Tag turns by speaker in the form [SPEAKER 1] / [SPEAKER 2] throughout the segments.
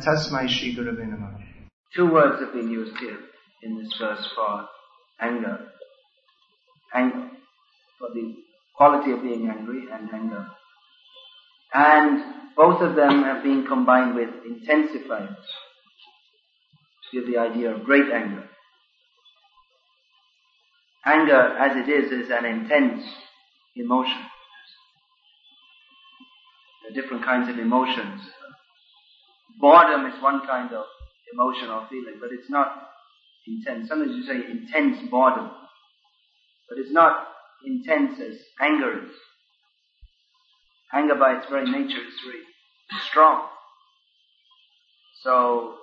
[SPEAKER 1] Tasmai Shri Gurave Namaha.
[SPEAKER 2] Two words have been used here in this verse for anger. Anger, for the quality of being angry and anger. And both of them have been combined with intensified to give the idea of great anger. Anger, as it is, is an intense emotion. Different kinds of emotions. Boredom is one kind of emotion or feeling, but it's not intense. Sometimes you say intense boredom, but it's not intense as anger is. Anger by its very nature is very strong. So,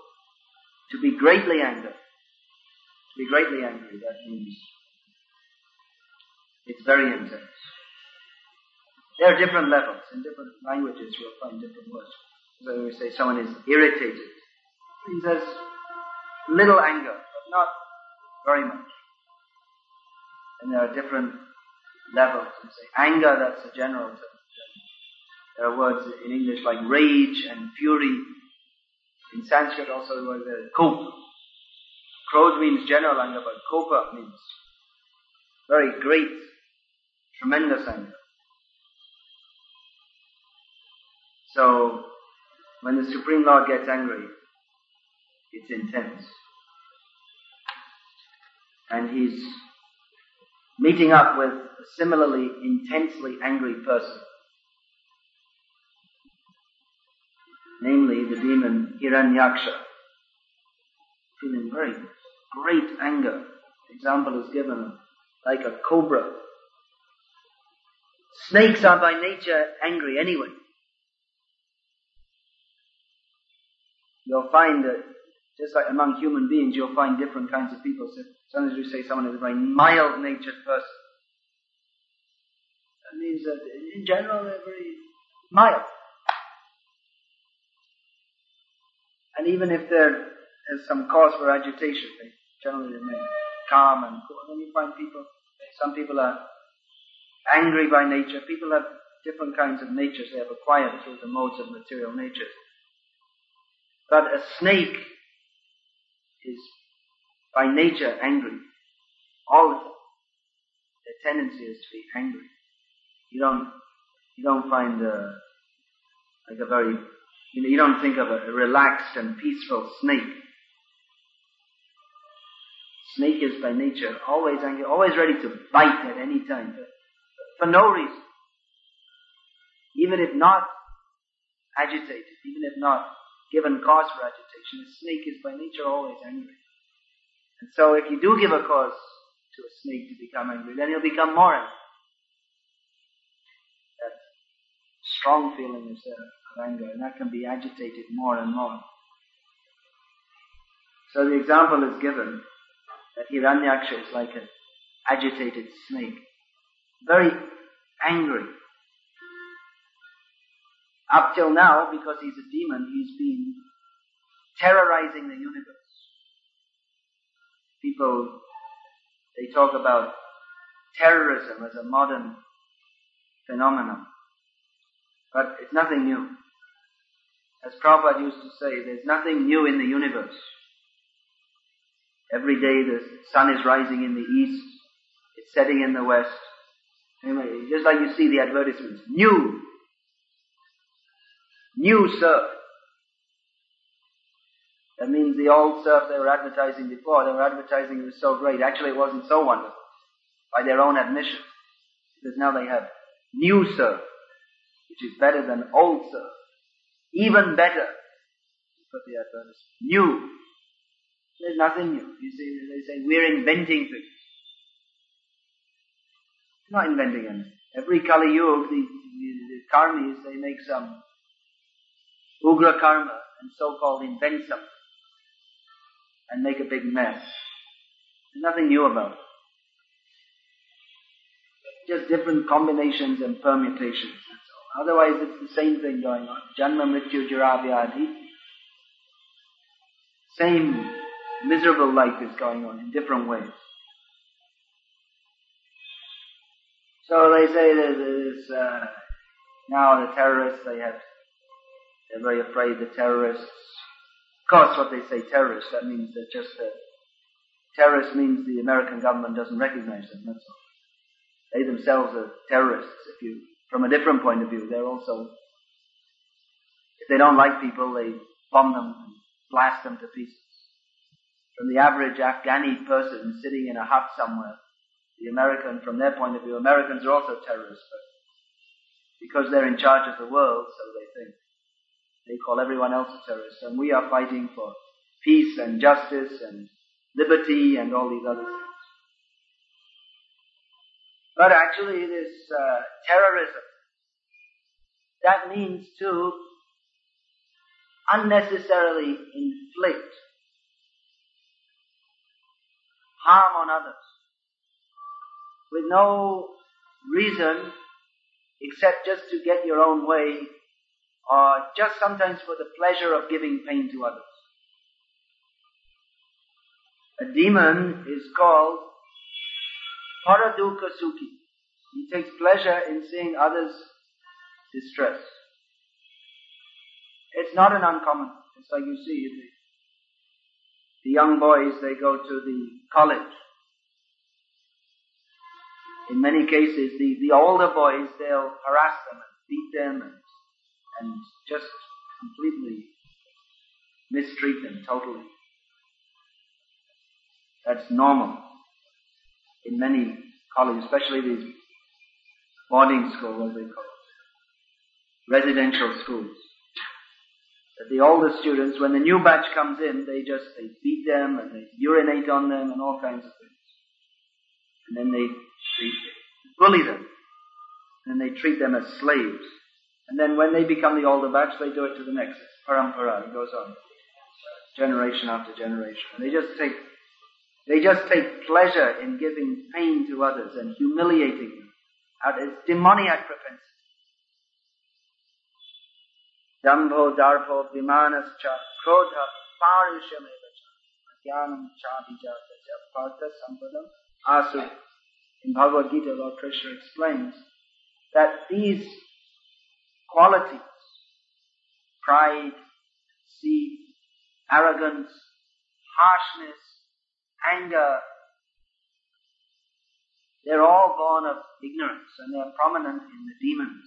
[SPEAKER 2] to be greatly angry, to be greatly angry, that means it's very intense. There are different levels. In different languages you'll find different words. So we say someone is irritated. It means there's little anger, but not very much. And there are different levels. We say anger, that's a general term. There are words in English like rage and fury. In Sanskrit also the word there, kopa. Krodh means general anger, but kopa means very great, tremendous anger. So, when the Supreme Lord gets angry, it's intense. And he's meeting up with a similarly intensely angry person. Namely, the demon Hiranyaksha. Feeling very great anger. Example is given like a cobra. Snakes are by nature angry anyway. You'll find that just like among human beings, you'll find different kinds of people. So sometimes we say someone is a very mild-natured person. That means that in general they're very mild. And even if there is some cause for agitation, they generally remain calm and cool. Then you find people, some people are angry by nature. People have different kinds of natures they have acquired through the modes of material natures. But a snake is by nature angry. All of them. Their tendency is to be angry. You don't, you don't find a, like a very, you, know, you don't think of a, a relaxed and peaceful snake. Snake is by nature always angry, always ready to bite at any time for no reason. Even if not agitated, even if not given cause for agitation. A snake is by nature always angry. And so if you do give a cause to a snake to become angry, then he'll become more angry. That strong feeling is there of anger, and that can be agitated more and more. So the example is given that Hiranyaksha is like an agitated snake, very angry, up till now, because he's a demon, he's been terrorizing the universe. People, they talk about terrorism as a modern phenomenon. But it's nothing new. As Prabhupada used to say, there's nothing new in the universe. Every day the sun is rising in the east, it's setting in the west. Anyway, just like you see the advertisements, new, new surf. That means the old surf they were advertising before, they were advertising it was so great. Actually, it wasn't so wonderful by their own admission. Because now they have new surf, which is better than old surf. Even better. Put the advertisement. New. There's nothing new. You see, they say we're inventing things. Not inventing anything. Every Kali Yuga, the, the, the karmis, they make some ugra karma and so-called invent something and make a big mess. There's nothing new about it. Just different combinations and permutations. That's all. Otherwise, it's the same thing going on. Janma, Mrityu, Jaravyadi. Same miserable life is going on in different ways. So they say that uh, now the terrorists. They have. They're very afraid. The terrorists. Of course, what they say terrorists. That means that just uh, terrorists means the American government doesn't recognize them. That's all. They themselves are terrorists. If you, from a different point of view, they're also. If they don't like people, they bomb them and blast them to pieces. From the average Afghani person sitting in a hut somewhere, the American, from their point of view, Americans are also terrorists, because they're in charge of the world, so they think. They call everyone else a terrorist, and we are fighting for peace and justice and liberty and all these other things. But actually this uh, terrorism, that means to unnecessarily inflict harm on others with no reason except just to get your own way or just sometimes for the pleasure of giving pain to others. A demon is called Paraduka Sukhi. He takes pleasure in seeing others' distress. It's not an uncommon. It's like you see the, the young boys, they go to the college. In many cases, the, the older boys, they'll harass them and beat them and, and just completely mistreat them totally. That's normal in many colleges, especially these boarding schools, as they call it, residential schools. That the older students, when the new batch comes in, they just they beat them and they urinate on them and all kinds of things, and then they, they bully them, and they treat them as slaves. And then when they become the older batch, they do it to the next parampara. It goes on, generation after generation. And they just take they just take pleasure in giving pain to others and humiliating them. Its demoniac propensity. Dambho, Darpo, Vimanascha, Krodha, Parishamevacha, Jnanam, Chadijatacha, Partha, Sampadam, Asu. In Bhagavad Gita, Lord Krishna explains that these qualities, pride, deceit, arrogance, harshness, anger, they're all born of ignorance and they're prominent in the demons.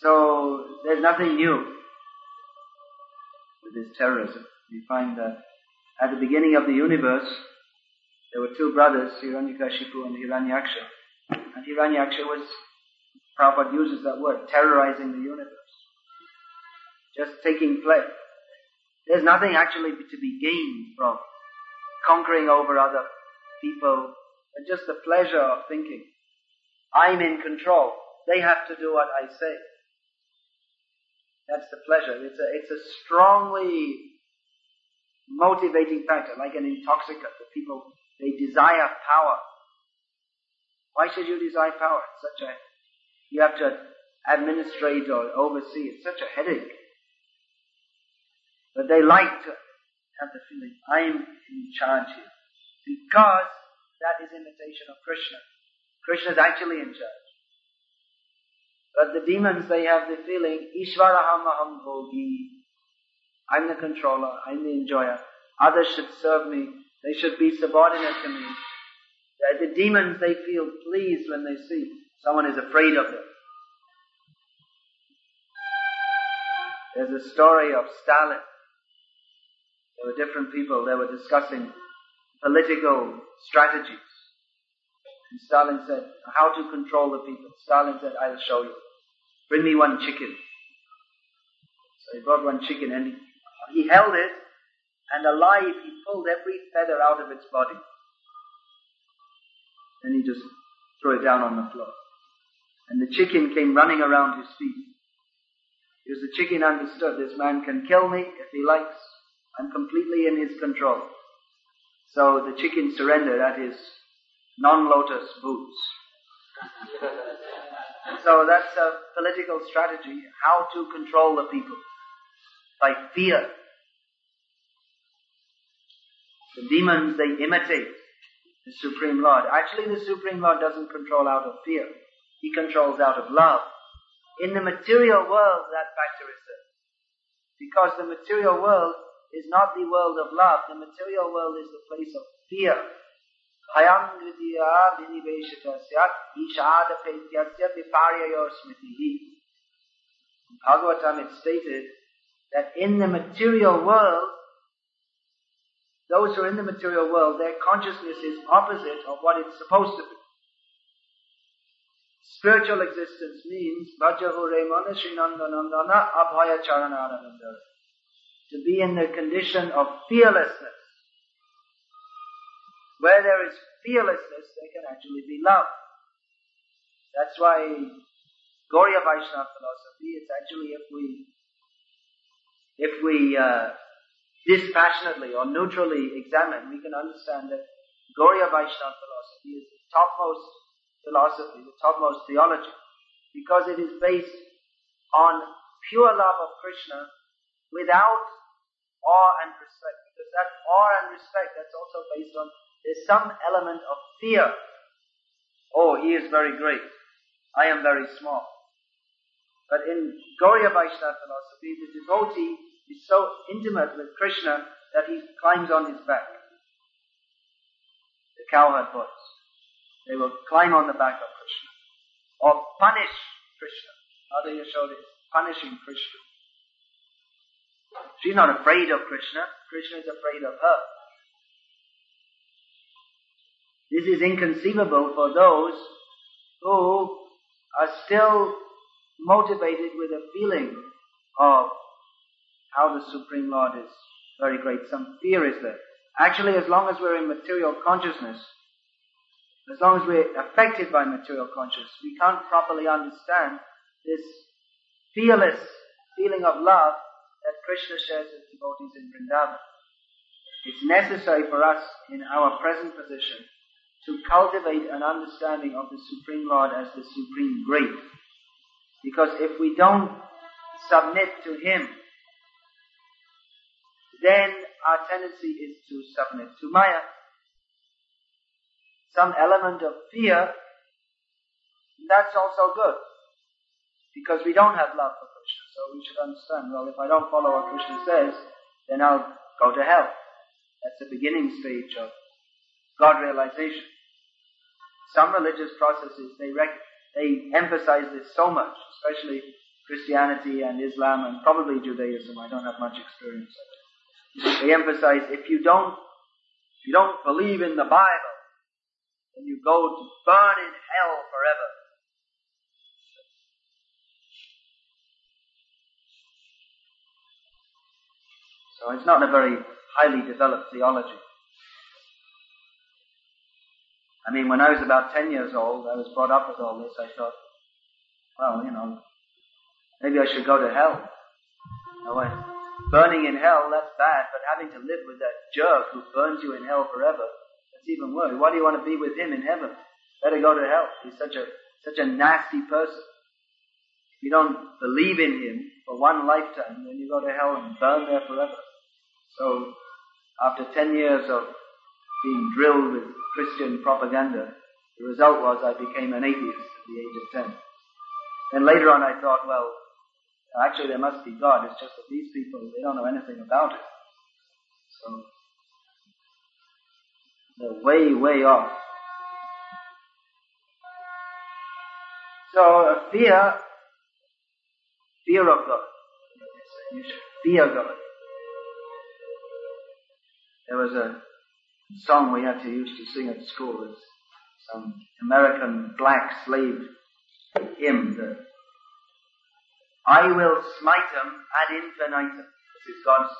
[SPEAKER 2] So there's nothing new with this terrorism. We find that at the beginning of the universe, there were two brothers, Hiranyakashipu and Hiranyaksha. And Hiranyaksha was, Prabhupada uses that word, terrorizing the universe. Just taking place. There's nothing actually to be gained from conquering over other people, but just the pleasure of thinking, I'm in control. They have to do what I say. That's the pleasure. It's a, it's a strongly motivating factor, like an intoxicant. People, they desire power. Why should you desire power? It's such a, you have to administrate or oversee. It's such a headache. But they like to have the feeling, I'm in charge here. Because that is imitation of Krishna. Krishna is actually in charge. But the demons, they have the feeling, Ishvaraham aham bhogi. I'm the controller, I'm the enjoyer. Others should serve me. They should be subordinate to me. The demons, they feel pleased when they see someone is afraid of them. There's a story of Stalin. There were different people, they were discussing political strategies. And Stalin said, how to control the people. Stalin said, I'll show you. Bring me one chicken. So he brought one chicken and he, he held it and alive he pulled every feather out of its body. Then he just threw it down on the floor. And the chicken came running around his feet. Because the chicken understood this man can kill me if he likes. I'm completely in his control. So the chicken surrendered at his non-lotus boots. so that's a political strategy, how to control the people. By fear. The demons, they imitate. the Supreme Lord. Actually, the Supreme Lord doesn't control out of fear. He controls out of love. In the material world, that factor is there. Because the material world is not the world of love. The material world is the place of fear. In Bhagavatam it's stated that in the material world, those who are in the material world, their consciousness is opposite of what it's supposed to be. Spiritual existence means. To be in the condition of fearlessness. Where there is fearlessness, there can actually be love. That's why Gauriya Vaishnava philosophy is actually if we if we uh, dispassionately or neutrally examine, we can understand that Gauriya Vaishnava philosophy is the topmost philosophy, the topmost theology, because it is based on pure love of Krishna without awe and respect. Because that awe and respect, that's also based on, there's some element of fear. Oh, he is very great. I am very small. But in Gauriya Vaishnava philosophy, the devotee is so intimate with Krishna that he climbs on his back. The cowherd boys. They will climb on the back of Krishna. Or punish Krishna. Mother Yashoda is punishing Krishna. She's not afraid of Krishna. Krishna is afraid of her. This is inconceivable for those who are still motivated with a feeling of how the Supreme Lord is very great. Some fear is there. Actually, as long as we're in material consciousness, as long as we're affected by material consciousness, we can't properly understand this fearless feeling of love that Krishna shares with devotees in Vrindavan. It's necessary for us in our present position to cultivate an understanding of the Supreme Lord as the Supreme Great. Because if we don't submit to Him, then our tendency is to submit to Maya some element of fear, that's also good. Because we don't have love for Krishna. So we should understand, well, if I don't follow what Krishna says, then I'll go to hell. That's the beginning stage of God realization. Some religious processes, they, rec- they emphasize this so much, especially Christianity and Islam and probably Judaism. I don't have much experience it. They emphasize if you don't, if you don't believe in the Bible, and you go to burn in hell forever. So it's not a very highly developed theology. I mean, when I was about 10 years old, I was brought up with all this. I thought, well, you know, maybe I should go to hell. No way. Burning in hell, that's bad, but having to live with that jerk who burns you in hell forever, even worse. Why do you want to be with him in heaven? Better go to hell. He's such a such a nasty person. If you don't believe in him for one lifetime, then you go to hell and burn there forever. So, after ten years of being drilled with Christian propaganda, the result was I became an atheist at the age of ten. Then later on I thought, well, actually there must be God. It's just that these people, they don't know anything about it. So they're way, way off. So fear, fear of God. You should fear God. There was a song we had to used to sing at school. It's some American black slave hymn. The, I will smite them ad infinitum. This is God's.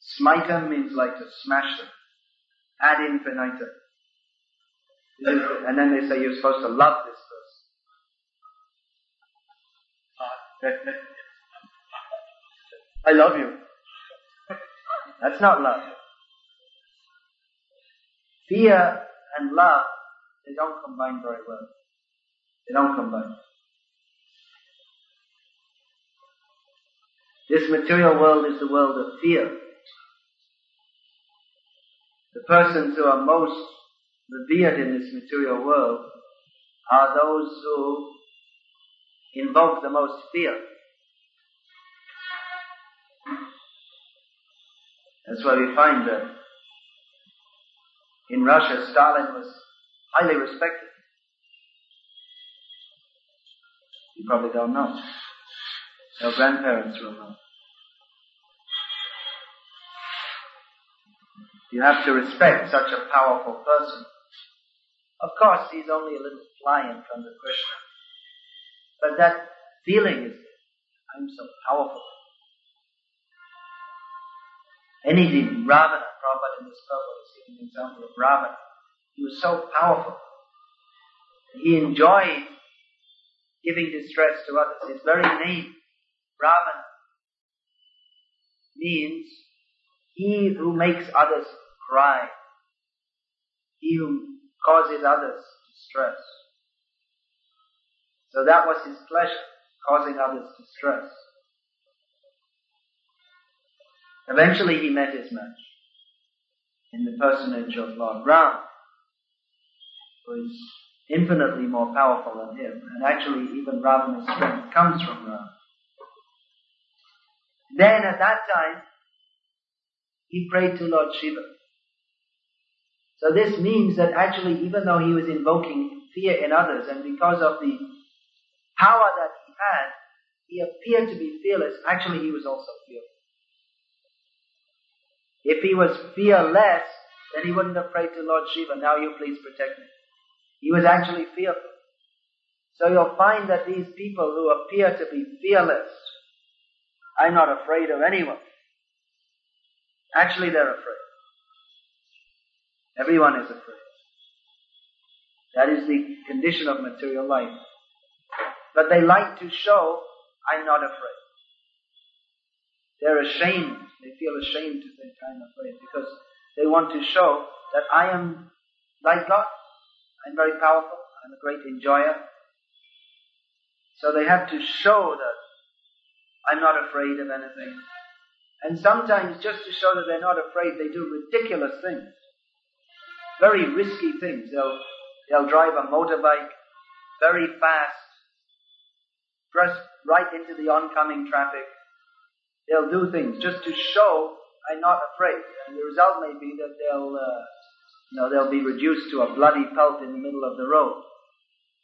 [SPEAKER 2] Smite them means like to smash them ad infinitum. And then they say you're supposed to love this person. I love you. That's not love. Fear and love, they don't combine very well. They don't combine. This material world is the world of fear. The persons who are most revered in this material world are those who invoke the most fear. That's why we find that in Russia, Stalin was highly respected. You probably don't know. Your grandparents will know. You have to respect such a powerful person. Of course, he's only a little client of Krishna. But that feeling is, I'm so powerful. Anything, Ravana, Prabhupada in this purport is giving an example of Ravana. He was so powerful. He enjoyed giving distress to others. His very name, Ravana, means he who makes others cry. He who causes others distress. So that was his pleasure, causing others distress. Eventually he met his match in the personage of Lord Ram, who is infinitely more powerful than him, and actually even Ravana's strength comes from Ram. Then at that time, he prayed to Lord Shiva. So this means that actually even though he was invoking fear in others and because of the power that he had, he appeared to be fearless, actually he was also fearful. If he was fearless, then he wouldn't have prayed to Lord Shiva, now you please protect me. He was actually fearful. So you'll find that these people who appear to be fearless, I'm not afraid of anyone. Actually they're afraid. Everyone is afraid. That is the condition of material life. But they like to show, I'm not afraid. They're ashamed. They feel ashamed to say, I'm afraid because they want to show that I am like God. I'm very powerful. I'm a great enjoyer. So they have to show that I'm not afraid of anything. And sometimes just to show that they're not afraid, they do ridiculous things very risky things. They'll, they'll drive a motorbike very fast, press right into the oncoming traffic. They'll do things just to show I'm not afraid. And the result may be that they'll, uh, you know, they'll be reduced to a bloody pelt in the middle of the road.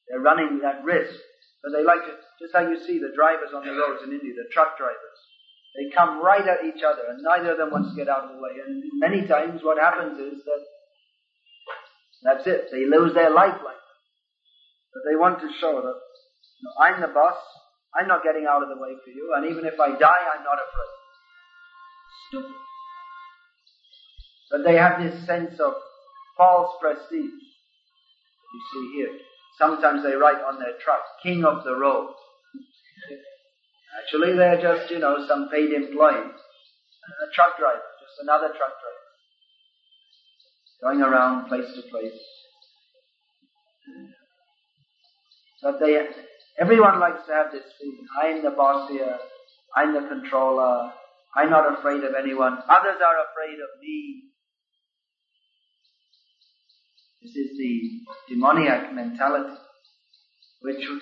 [SPEAKER 2] They're running that risk. But they like to, just how you see the drivers on the roads in India, the truck drivers. They come right at each other and neither of them wants to get out of the way. And many times what happens is that that's it. They lose their life like that. But they want to show that you know, I'm the boss. I'm not getting out of the way for you. And even if I die, I'm not afraid. Stupid. But they have this sense of false prestige. You see here. Sometimes they write on their trucks, King of the Road. Actually, they're just, you know, some paid employee. A truck driver, just another truck driver going around place to place. But they, everyone likes to have this feeling. I'm the boss here. I'm the controller. I'm not afraid of anyone. Others are afraid of me. This is the demoniac mentality, which you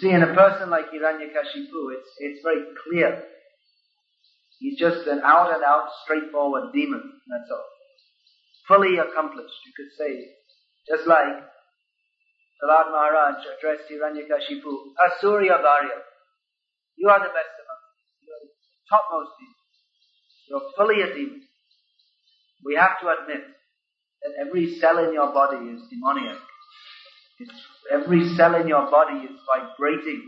[SPEAKER 2] see in a person like Hiranyakashipu, it's, it's very clear. He's just an out and out straightforward demon, that's all fully accomplished, you could say. Just like Prahlad Maharaj addressed Hiranyakashipu, Asurya Varya, you are the best among us. You are the topmost demon. You are fully a demon. We have to admit that every cell in your body is demoniac. It's, every cell in your body is vibrating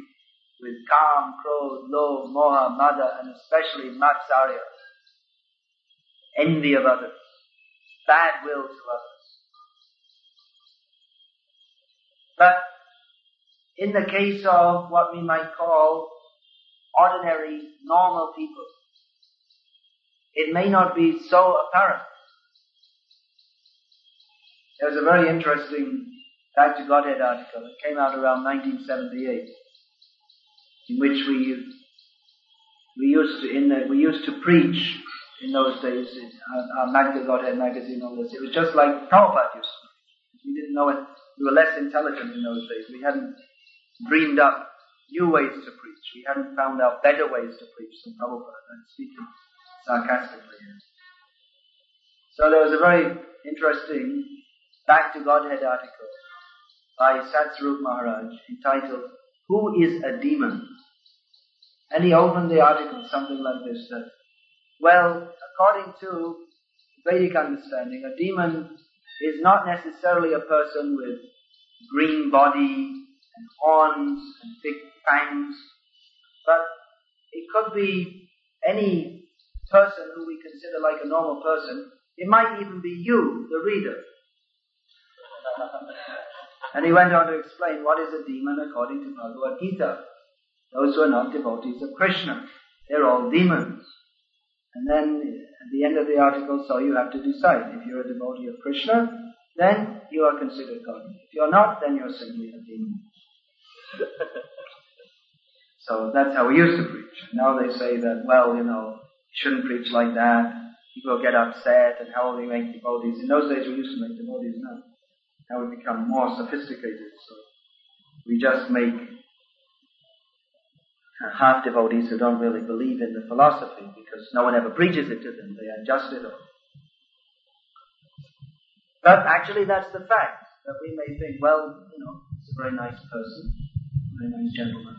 [SPEAKER 2] with Kam, Krodh, Lobh, Moha, Mada, and especially Matsarya. Envy of others bad will to others. But in the case of what we might call ordinary, normal people, it may not be so apparent. There was a very interesting Back to Godhead article that came out around 1978, in which we we used to in the, we used to preach in those days, it, our, uh, our uh, Back to Godhead magazine, all this. It was just like Prabhupada used to. We didn't know it. We were less intelligent in those days. We hadn't dreamed up new ways to preach. We hadn't found out better ways to preach than Prabhupada. I'm speaking sarcastically. So there was a very interesting Back to Godhead article by Satsvarup Maharaj entitled, Who is a Demon? And he opened the article something like this, that, well, according to Vedic understanding, a demon is not necessarily a person with green body and horns and big fangs, but it could be any person who we consider like a normal person. It might even be you, the reader. And he went on to explain what is a demon according to Bhagavad Gita. Those who are not devotees of Krishna, they're all demons. And then at the end of the article, so you have to decide. If you're a devotee of Krishna, then you are considered godly. If you're not, then you're simply a demon. so that's how we used to preach. Now they say that, well, you know, you shouldn't preach like that. People get upset and how will we make devotees? In those days we used to make devotees now. Now we become more sophisticated. So we just make half devotees who don't really believe in the philosophy because no one ever preaches it to them. They adjust it all. But actually that's the fact that we may think, well, you know, it's a very nice person, very nice gentleman.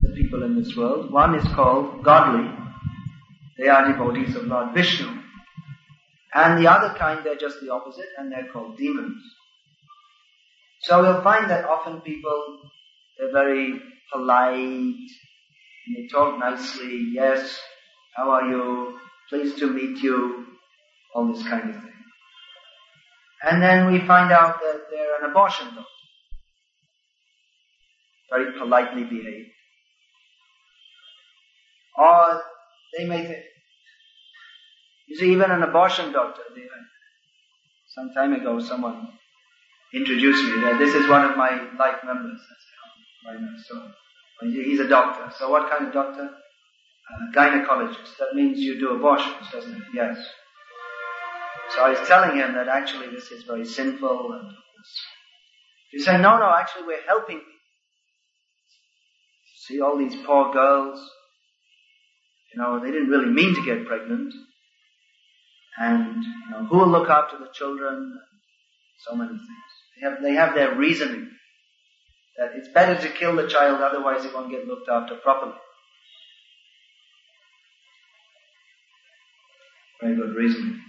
[SPEAKER 2] The people in this world. One is called godly. They are devotees of Lord Vishnu. And the other kind, they're just the opposite, and they're called demons. So we'll find that often people, they're very polite, and they talk nicely, yes, how are you, pleased to meet you, all this kind of thing. And then we find out that they're an abortion doctor. Very politely behaved. Or they may think, you see, even an abortion doctor, some time ago someone introduced me that this is one of my life members. I said, oh, so he's a doctor. So what kind of doctor? Gynecologist. That means you do abortions, doesn't it? Yes. So I was telling him that actually this is very sinful and he said, no, no, actually we're helping people. See all these poor girls, you know, they didn't really mean to get pregnant. And, you know, who will look after the children? and So many things. They have, they have their reasoning that it's better to kill the child, otherwise it won't get looked after properly. Very good reasoning.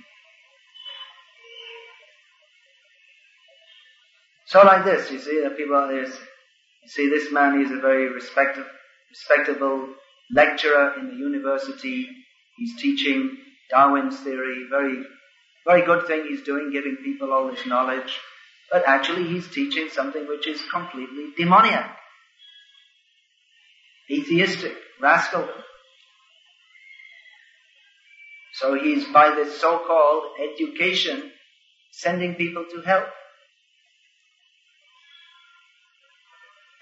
[SPEAKER 2] So like this, you see, the people there's, you see, this man is a very respectable, respectable lecturer in the university. He's teaching Darwin's theory, very, very good thing he's doing, giving people all this knowledge. But actually he's teaching something which is completely demoniac. Atheistic, rascal. So he's by this so-called education sending people to hell.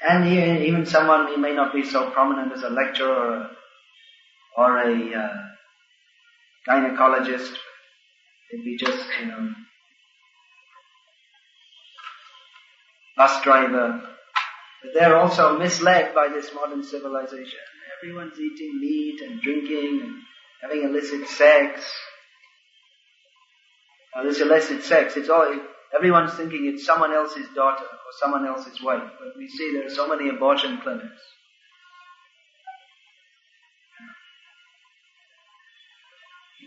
[SPEAKER 2] And he, even someone, he may not be so prominent as a lecturer or a, or a uh, gynecologist. It'd be just, you know, bus driver. But they're also misled by this modern civilization. Everyone's eating meat and drinking and having illicit sex. Now this illicit sex, it's all, everyone's thinking it's someone else's daughter or someone else's wife. But we see there are so many abortion clinics.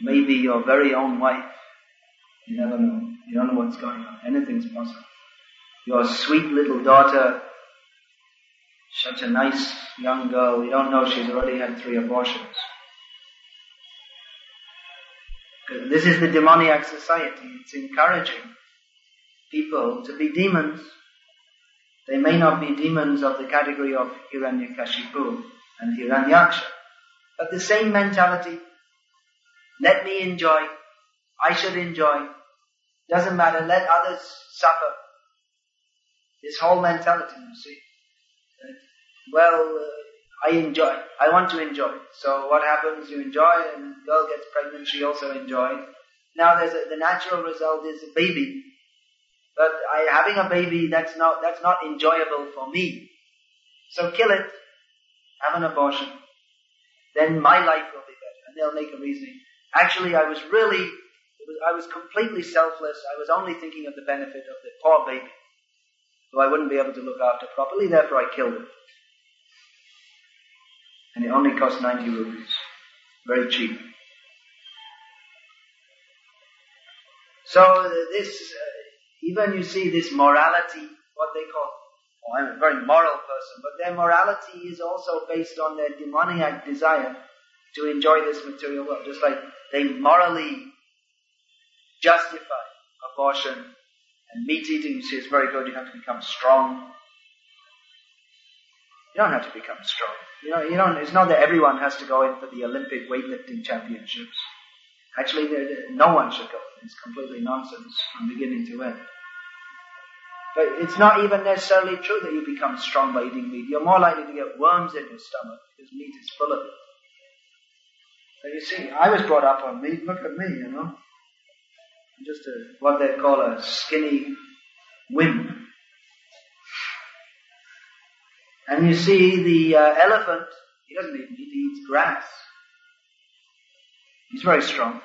[SPEAKER 2] Maybe your very own wife. You never know. You don't know what's going on. Anything's possible. Your sweet little daughter, such a nice young girl, you don't know she's already had three abortions. This is the demoniac society. It's encouraging people to be demons. They may not be demons of the category of Hiranyakashipu and Hiranyaksha, but the same mentality let me enjoy. I should enjoy. Doesn't matter. Let others suffer. This whole mentality, you see. Well, uh, I enjoy. I want to enjoy. So what happens? You enjoy, and girl gets pregnant. She also enjoys. Now, there's a, the natural result is a baby. But I, having a baby, that's not that's not enjoyable for me. So kill it. Have an abortion. Then my life will be better. And they'll make a reasoning. Actually, I was really, was, I was completely selfless. I was only thinking of the benefit of the poor baby, who I wouldn't be able to look after properly. Therefore, I killed him. and it only cost 90 rupees. Very cheap. So this, uh, even you see this morality, what they call, oh, I'm a very moral person, but their morality is also based on their demoniac desire to enjoy this material world. Just like they morally justify abortion and meat eating. You see, it's very good. You have to become strong. You don't have to become strong. You know, you don't, it's not that everyone has to go in for the Olympic weightlifting championships. Actually, no one should go. It's completely nonsense from beginning to end. But it's not even necessarily true that you become strong by eating meat. You're more likely to get worms in your stomach because meat is full of it. So you see, I was brought up on meat. Look at me, you know. I'm just a, what they call a skinny wimp. And you see the uh, elephant, he doesn't eat meat, he eats grass. He's very strong.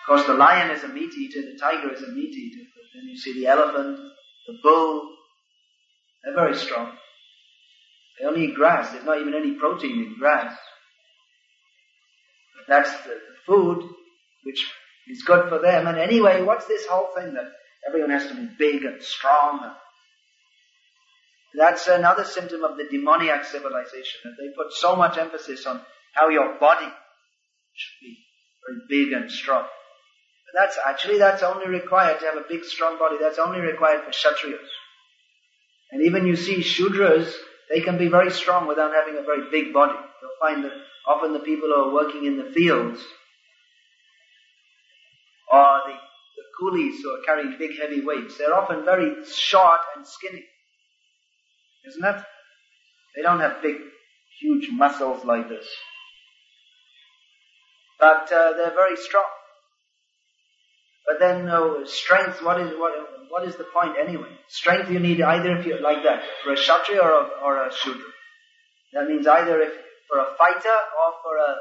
[SPEAKER 2] Of course, the lion is a meat eater, the tiger is a meat eater, but then you see the elephant, the bull, they're very strong. They only eat grass. There's not even any protein in grass. But that's the, food which is good for them. And anyway, what's this whole thing that everyone has to be big and strong that's another symptom of the demoniac civilization. That they put so much emphasis on how your body should be very big and strong. But that's actually, that's only required to have a big strong body. That's only required for Kshatriyas. And even you see Shudras, they can be very strong without having a very big body. You'll find that often the people who are working in the fields, or the, the coolies who are carrying big heavy weights, they're often very short and skinny. Isn't that? They don't have big, huge muscles like this. But uh, they're very strong. But then uh, strength, what is, what, what is the point anyway? Strength you need either if you're like that, for a Kshatriya or a, or a Shudra. That means either if, for a fighter or for a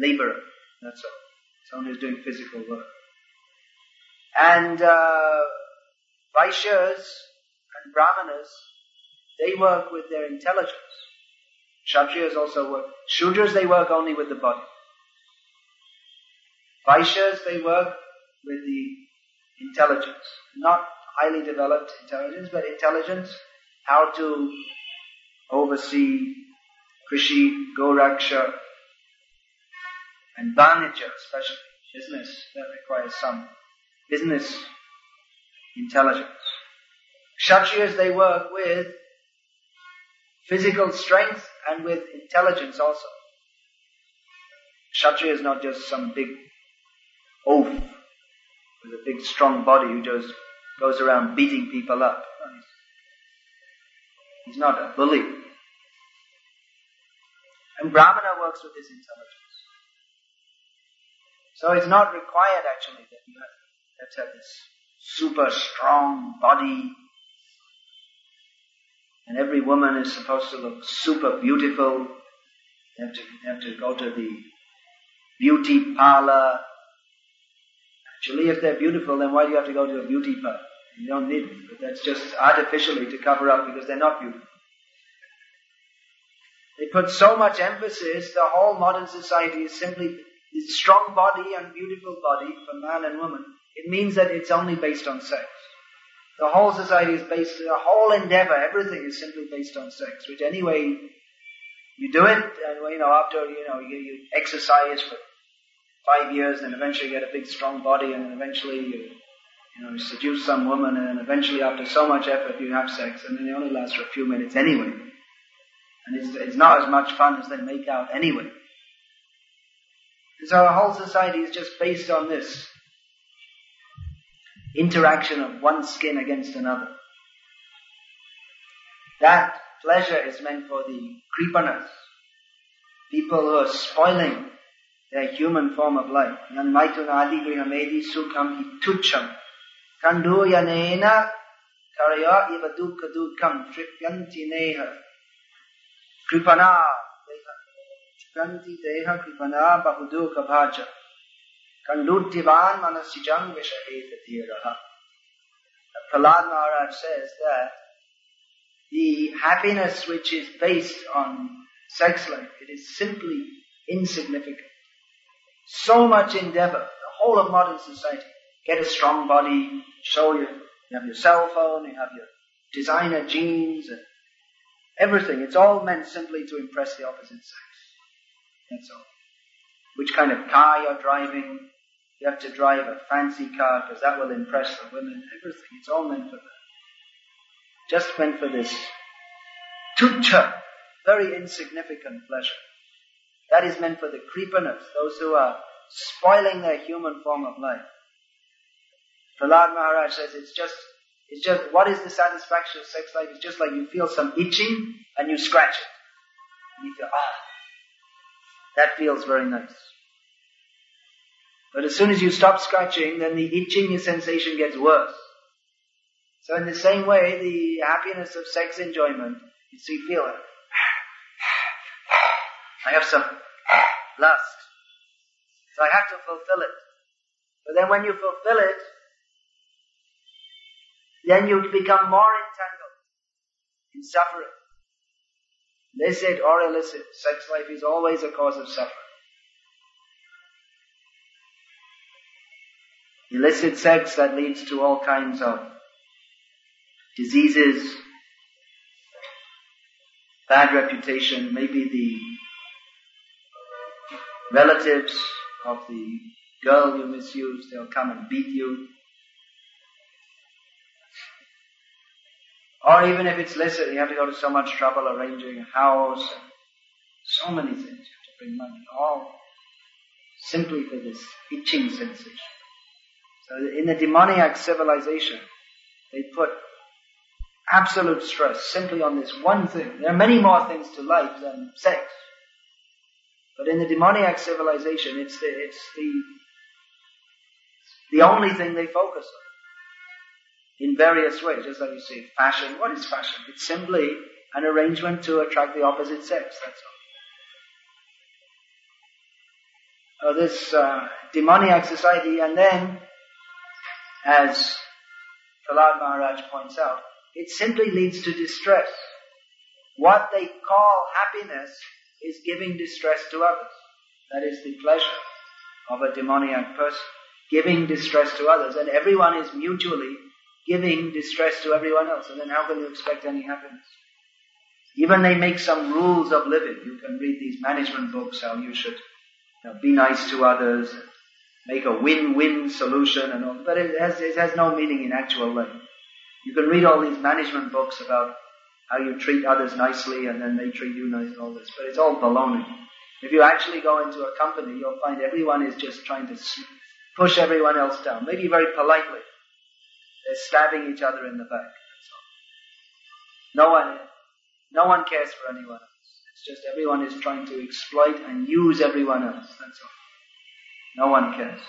[SPEAKER 2] laborer. That's all. Someone who's doing physical work. And uh, Vaishyas and Brahmanas they work with their intelligence. Kshatriyas also work. Shudras, they work only with the body. Vaishyas, they work with the intelligence. Not highly developed intelligence, but intelligence, how to oversee Krishi, Goraksha, and Vanija especially, business, that requires some business intelligence. Kshatriyas, they work with physical strength and with intelligence also. Kshatriya is not just some big oaf with a big strong body who just goes around beating people up. He's not a bully. And Brahmana works with his intelligence. So it's not required actually that you have, have this super strong body and every woman is supposed to look super beautiful. Have to, they have to go to the beauty parlor. Actually, if they're beautiful, then why do you have to go to a beauty parlor? You don't need it. But that's just artificially to cover up because they're not beautiful. They put so much emphasis, the whole modern society is simply this strong body and beautiful body for man and woman. It means that it's only based on sex. The whole society is based, the whole endeavor, everything is simply based on sex, which anyway, you do it, and you know, after, you know, you, you exercise for five years, and eventually get a big strong body, and eventually you, you know, seduce some woman, and then eventually after so much effort you have sex, and then it only lasts for a few minutes anyway. And it's, it's not as much fun as they make out anyway. So our whole society is just based on this. interaction of one skin against another. That pleasure is meant for the kripanas, people who are spoiling their human form of life. Yanmaituna adigriham sukham hitucham. Kanduyanena karaya iva dukkha dukkam tripyanti neha. Kripana tripyanti deha kripana bahudukha bhaja. Kandurtivan manasijam vishahethatiraha. Prahlad Maharaj says that the happiness which is based on sex life, it is simply insignificant. So much endeavor, the whole of modern society, get a strong body, show you, you have your cell phone, you have your designer jeans, and everything. It's all meant simply to impress the opposite sex. That's all. Which kind of car you're driving, you have to drive a fancy car because that will impress the women, everything. It's all meant for that. Just meant for this tucha, very insignificant pleasure. That is meant for the kripanas, those who are spoiling their human form of life. Prahlad Maharaj says it's just, it's just, what is the satisfaction of sex life? It's just like you feel some itching and you scratch it. And you feel, ah, that feels very nice. But as soon as you stop scratching, then the itching sensation gets worse. So in the same way, the happiness of sex enjoyment you feel it. I have some lust. So I have to fulfill it. But then when you fulfill it, then you become more entangled in suffering. Illicit or illicit, sex life is always a cause of suffering. Illicit sex that leads to all kinds of diseases, bad reputation, maybe the relatives of the girl you misused, they'll come and beat you. Or even if it's licit, you have to go to so much trouble arranging a house, so many things. You have to bring money, all simply for this itching sensation. So in the demoniac civilization, they put absolute stress simply on this one thing. There are many more things to life than sex. But in the demoniac civilization, it's the, it's the, the only thing they focus on. In various ways, just like you say, fashion. What is fashion? It's simply an arrangement to attract the opposite sex, that's all. This uh, demoniac society, and then, as Prahlad Maharaj points out, it simply leads to distress. What they call happiness is giving distress to others. That is the pleasure of a demoniac person. Giving distress to others. And everyone is mutually giving distress to everyone else. And then how can you expect any happiness? Even they make some rules of living. You can read these management books how you should you know, be nice to others, make a win-win solution and all. But it has, it has no meaning in actual life. You can read all these management books about how you treat others nicely and then they treat you nice and all this, but it's all baloney. If you actually go into a company, you'll find everyone is just trying to push everyone else down, maybe very politely. They're stabbing each other in the back. No one, no one cares for anyone else. It's just everyone is trying to exploit and use everyone else. That's all. No one cares.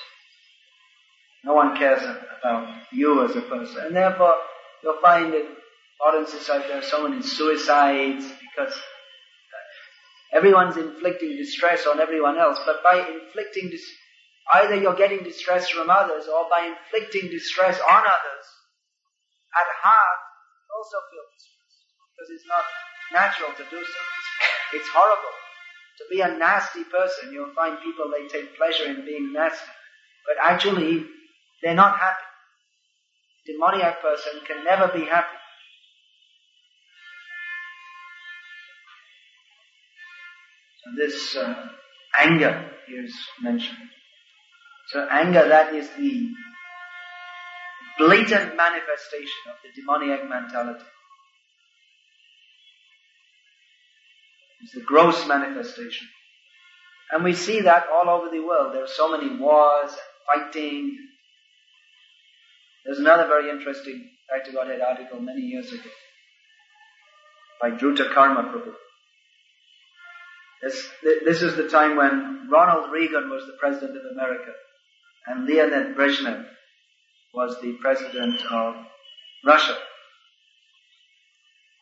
[SPEAKER 2] No one cares about you as a person. And therefore, you'll find in modern society there are so many suicides because uh, everyone's inflicting distress on everyone else, but by inflicting dis- either you're getting distress from others or by inflicting distress on others, at heart, you also feel distressed because it's not natural to do so. It's, it's horrible. To be a nasty person, you'll find people, they take pleasure in being nasty. But actually, they're not happy demoniac person can never be happy. This uh, anger is mentioned. So anger, that is the blatant manifestation of the demoniac mentality. It's the gross manifestation. And we see that all over the world. There are so many wars and fighting There's another very interesting Back to Godhead article many years ago by Druta Karma Prabhu. This, this is the time when Ronald Reagan was the President of America and Leonid Brezhnev was the President of Russia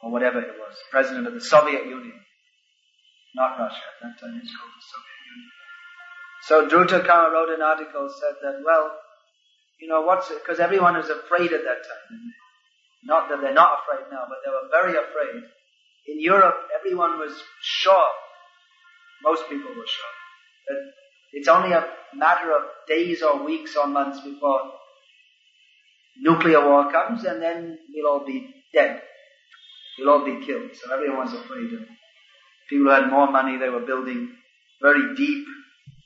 [SPEAKER 2] or whatever it was, President of the Soviet Union. Not Russia, at that time it was called the Soviet Union. So Karma wrote an article, said that, well, you know, what's it, because everyone was afraid at that time. Not that they're not afraid now, but they were very afraid. In Europe, everyone was sure, most people were sure, that it's only a matter of days or weeks or months before nuclear war comes and then we'll all be dead. We'll all be killed. So everyone was afraid of people who had more money, they were building very deep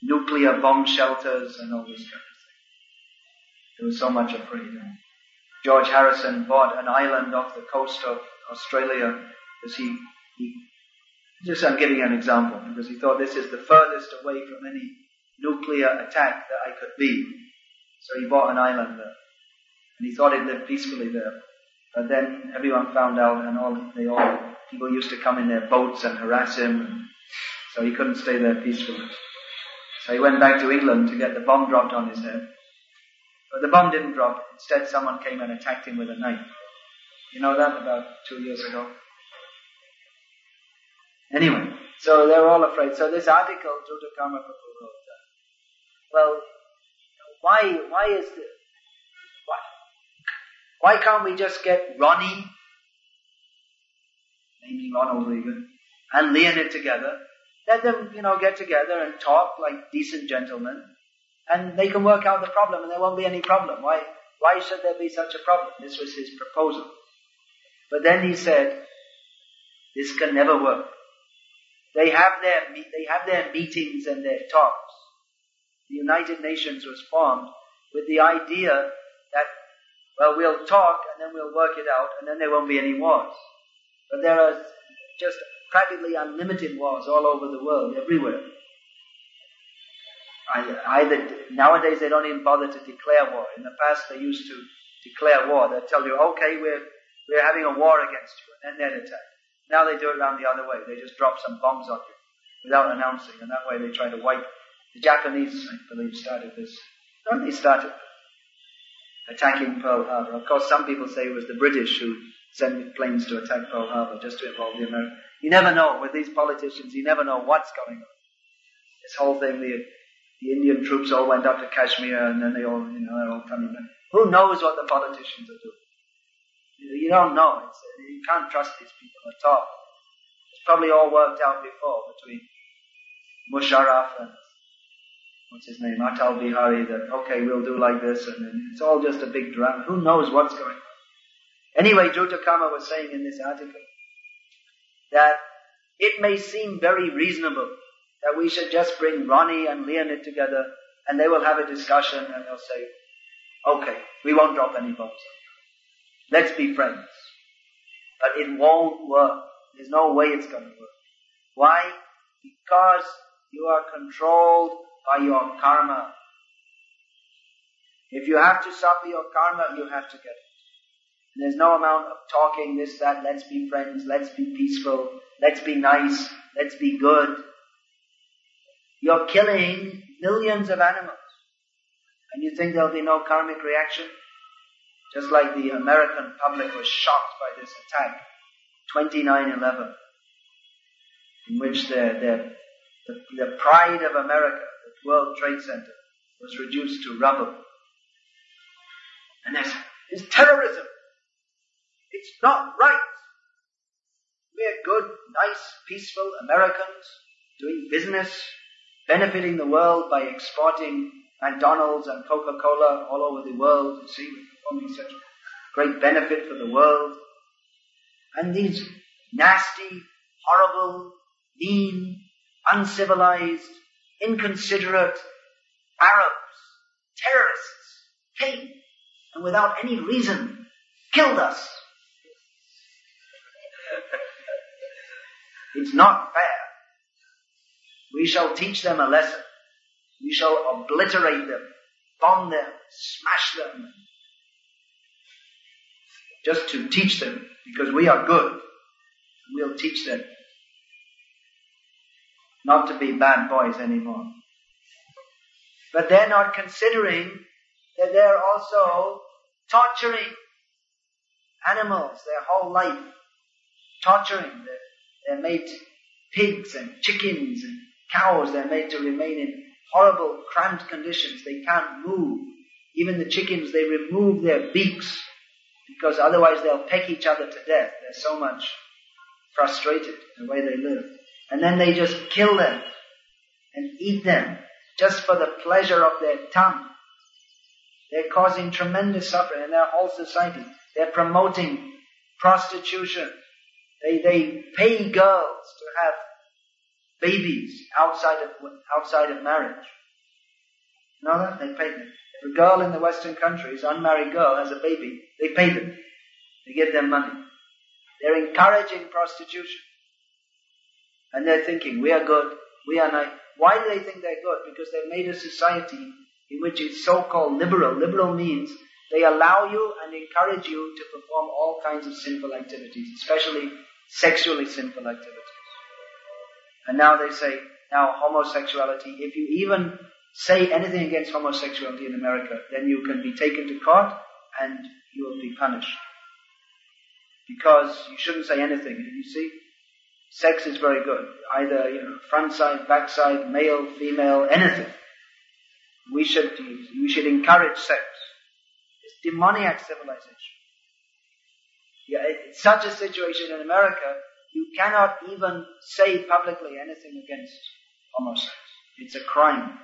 [SPEAKER 2] nuclear bomb shelters and all this kind of thing. There was so much afraid. Of it. George Harrison bought an island off the coast of Australia because he, he just I'm giving an example because he thought this is the furthest away from any nuclear attack that I could be. So he bought an island there. And he thought he'd live peacefully there. But then everyone found out and all, they all, people used to come in their boats and harass him. so he couldn't stay there peacefully. So he went back to England to get the bomb dropped on his head. But the bomb didn't drop. Instead someone came and attacked him with a knife. You know that about two years ago? Anyway, so they were all afraid. So this article, Karma wrote, uh, well, why, why is the, why, why can't we just get Ronnie, namely Ronald Reagan, and Leonid together, let them, you know, get together and talk like decent gentlemen, and they can work out the problem and there won't be any problem. Why, why should there be such a problem? This was his proposal. But then he said, this can never work. They have their, they have their meetings and their talks. The United Nations was formed with the idea that, well, we'll talk and then we'll work it out and then there won't be any wars. But there are just practically unlimited wars all over the world, everywhere. Either, nowadays they don't even bother to declare war. In the past they used to declare war. They'd tell you, okay, we're, we're having a war against you, and then attack. Now they do it around the other way. They just drop some bombs on you without announcing, and that way they try to wipe. The Japanese, I believe, started this. No, they started attacking Pearl Harbor. Of course, some people say it was the British who sent planes to attack Pearl Harbor just to involve the Americans. You never know with these politicians. You never know what's going on. This whole thing, the the Indian troops all went up to Kashmir, and then they all, you know, they're all coming back. Who knows what the politicians are doing? You don't know. It's, you can't trust these people at all. It's probably all worked out before between Musharraf and what's his name, Atal Bihari, that okay, we'll do like this, and it's all just a big drama. Who knows what's going on? Anyway, Karma was saying in this article that it may seem very reasonable that we should just bring Ronnie and Leonid together and they will have a discussion and they'll say, okay, we won't drop any bombs. Let's be friends. But it won't work. There's no way it's going to work. Why? Because you are controlled by your karma. If you have to suffer your karma, you have to get it. And there's no amount of talking this, that, let's be friends, let's be peaceful, let's be nice, let's be good. You're killing millions of animals. And you think there'll be no karmic reaction? Just like the American public was shocked by this attack, 29-11, in which their, their, the, the pride of America, the World Trade Center, was reduced to rubble. And there's, there's terrorism. It's not right. We're good, nice, peaceful Americans doing business, benefiting the world by exporting McDonald's and Coca-Cola all over the world. You see, performing such great benefit for the world. And these nasty, horrible, mean, uncivilized, inconsiderate Arabs, terrorists, came and without any reason killed us. It's not fair. We shall teach them a lesson. We shall obliterate them, bomb them, smash them, just to teach them, because we are good. We'll teach them not to be bad boys anymore. But they're not considering that they're also torturing animals their whole life. Torturing. They're, they're made pigs and chickens and cows. They're made to remain in horrible, cramped conditions. They can't move. Even the chickens, they remove their beaks because otherwise they'll peck each other to death. They're so much frustrated the way they live. And then they just kill them and eat them just for the pleasure of their tongue. They're causing tremendous suffering in their whole society. They're promoting prostitution. They, they pay girls to have babies outside of, outside of marriage. Know that? They pay them. If a girl in the Western countries, unmarried girl, has a baby, they pay them. They give them money. They're encouraging prostitution. And they're thinking, we are good, we are nice. Why do they think they're good? Because they've made a society in which it's so-called liberal. Liberal means they allow you and encourage you to perform all kinds of sinful activities, especially sexually sinful activities. And now they say, now homosexuality, if you even say anything against homosexuality in America, then you can be taken to court and you will be punished. Because you shouldn't say anything. You see, sex is very good. Either, you know, front side, back side, male, female, anything. We should, we should encourage sex. It's demoniac civilization. Yeah, it's such a situation in America, you cannot even say publicly anything against homosexuals. It's a crime.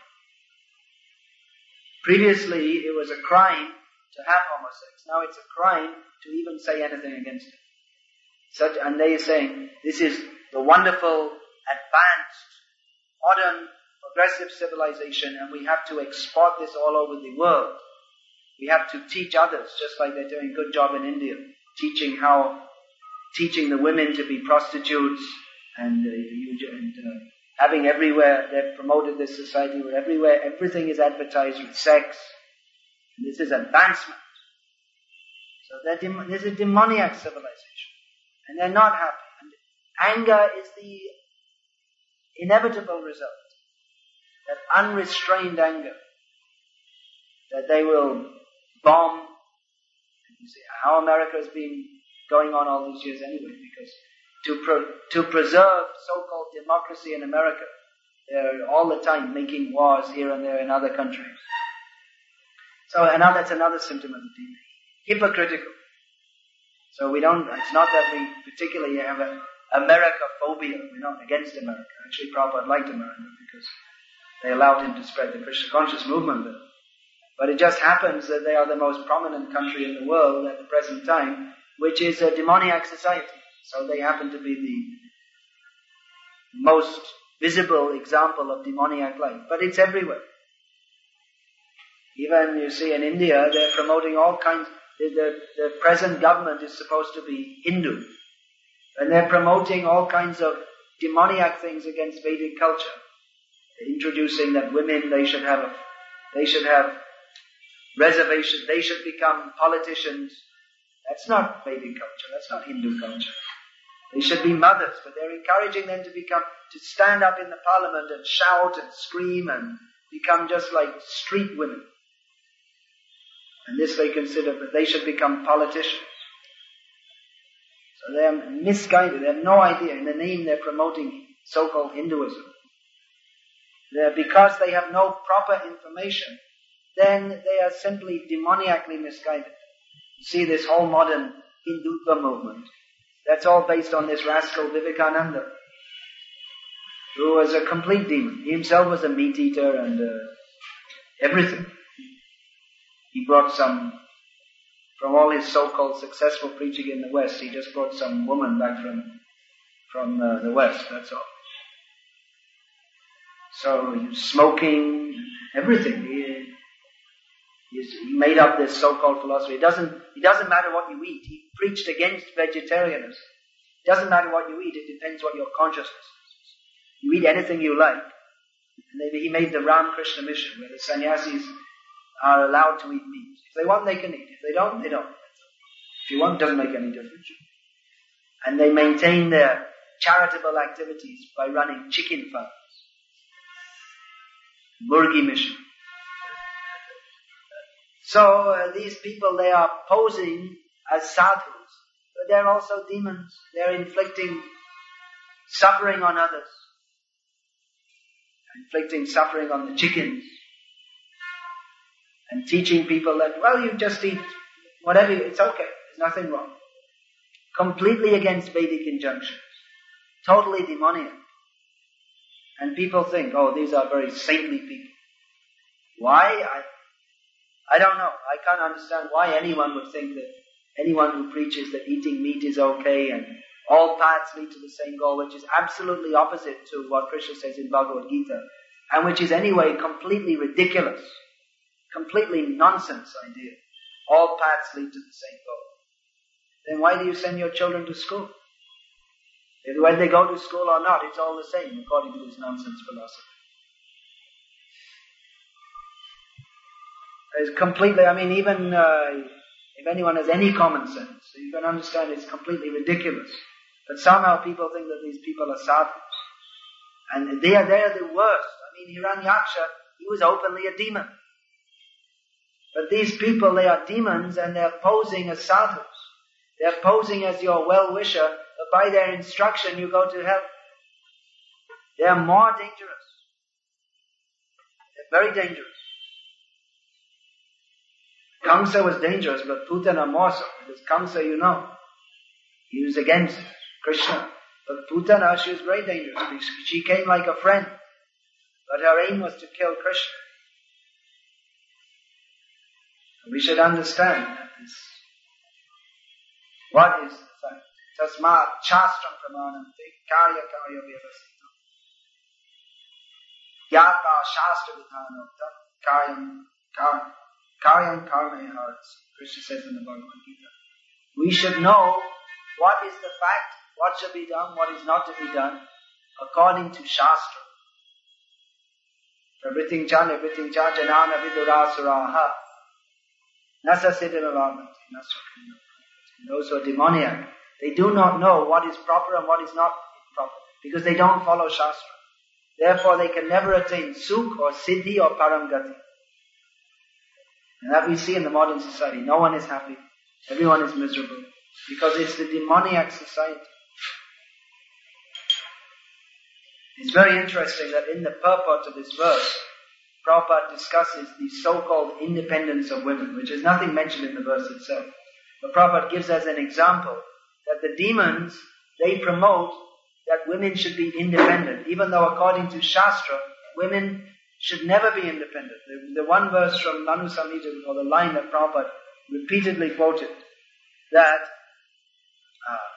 [SPEAKER 2] Previously, it was a crime to have homosexuals. Now it's a crime to even say anything against it. Such, and they are saying this is the wonderful, advanced, modern, progressive civilization, and we have to export this all over the world. We have to teach others, just like they're doing a good job in India, teaching how, teaching the women to be prostitutes and, uh, and uh, having everywhere, they've promoted this society where everywhere, everything is advertised with sex. And this is advancement. So dem- there's a demoniac civilization. And they're not happy. And anger is the inevitable result. That unrestrained anger. That they will bomb. You see how America has been going on all these years anyway, because to, pro- to preserve so-called democracy in America, they're all the time making wars here and there in other countries. So and now that's another symptom of the demon. Hypocritical. So we don't, it's not that we particularly have a America phobia. We're not against America. Actually, Prabhupada liked America because they allowed him to spread the Krishna conscious movement there. But it just happens that they are the most prominent country in the world at the present time, which is a demoniac society. So they happen to be the most visible example of demoniac life. But it's everywhere. Even you see in India, they're promoting all kinds, the, the, the present government is supposed to be Hindu. And they're promoting all kinds of demoniac things against Vedic culture. Introducing that women, they should have, they should have reservations, they should become politicians. That's not Vedic culture, that's not Hindu culture. They should be mothers, but they're encouraging them to become, to stand up in the parliament and shout and scream and become just like street women. And this they consider that they should become politicians. So they're misguided. They have no idea. In the name they're promoting so-called Hinduism. They're, because they have no proper information, then they are simply demoniacally misguided. You see this whole modern Hindutva movement. That's all based on this rascal Vivekananda, who was a complete demon. He himself was a meat eater and uh, everything. He brought some, from all his so-called successful preaching in the West, he just brought some woman back from, from uh, the West, that's all. So smoking, everything. He, he made up this so-called philosophy. It doesn't, it doesn't matter what you eat. He preached against vegetarianism. It doesn't matter what you eat. It depends what your consciousness is. You eat anything you like. And he made the Ramakrishna mission where the sannyasis are allowed to eat meat. If they want, they can eat. If they don't, they don't. If you want, doesn't make any difference. And they maintain their charitable activities by running chicken farms. Murgi mission. So uh, these people, they are posing as sadhus, but they're also demons. They're inflicting suffering on others, inflicting suffering on the chickens, and teaching people that, well, you just eat whatever, it's okay, there's nothing wrong. Completely against Vedic injunctions. Totally demoniac. And people think, oh, these are very saintly people. Why? I, I don't know. I can't understand why anyone would think that anyone who preaches that eating meat is okay and all paths lead to the same goal, which is absolutely opposite to what Krishna says in Bhagavad Gita, and which is anyway completely ridiculous, completely nonsense idea. All paths lead to the same goal. Then why do you send your children to school? Whether they go to school or not, it's all the same according to this nonsense philosophy. Completely, I mean, even uh, if anyone has any common sense, you can understand it's completely ridiculous. But somehow people think that these people are sadhus. And they are, they are the worst. I mean, Hiranyaksha, he was openly a demon. But these people, they are demons and they're posing as sadhus. They're posing as your well-wisher, but by their instruction you go to hell. They're more dangerous. They're very dangerous. Kamsa was dangerous, but Putana more so. Because Kamsa, you know, he was against Krishna. But Putana, she was very dangerous. She came like a friend. But her aim was to kill Krishna. We should understand this. What is the fact? Tasmat shastram pramanante karya karya vyavasita. Yata shastra vidhanokta karyam karyam karma hearts. Krishna says in the Bhagavad Gita. We should know what is the fact, what should be done, what is not to be done, according to Shastra. Everything chan, everything chan, janana vidurasuraha. Nasa Those who are demoniac, they do not know what is proper and what is not proper, because they don't follow Shastra. Therefore they can never attain sukh or siddhi or paramgati. And that we see in the modern society. No one is happy. Everyone is miserable. Because it's the demoniac society. It's very interesting that in the purport of this verse, Prabhupada discusses the so-called independence of women, which is nothing mentioned in the verse itself. But Prabhupada gives as an example that the demons, they promote that women should be independent, even though according to Shastra, women should never be independent. The, the one verse from Manu Samhita, or the line that Prabhupada repeatedly quoted, that, uh,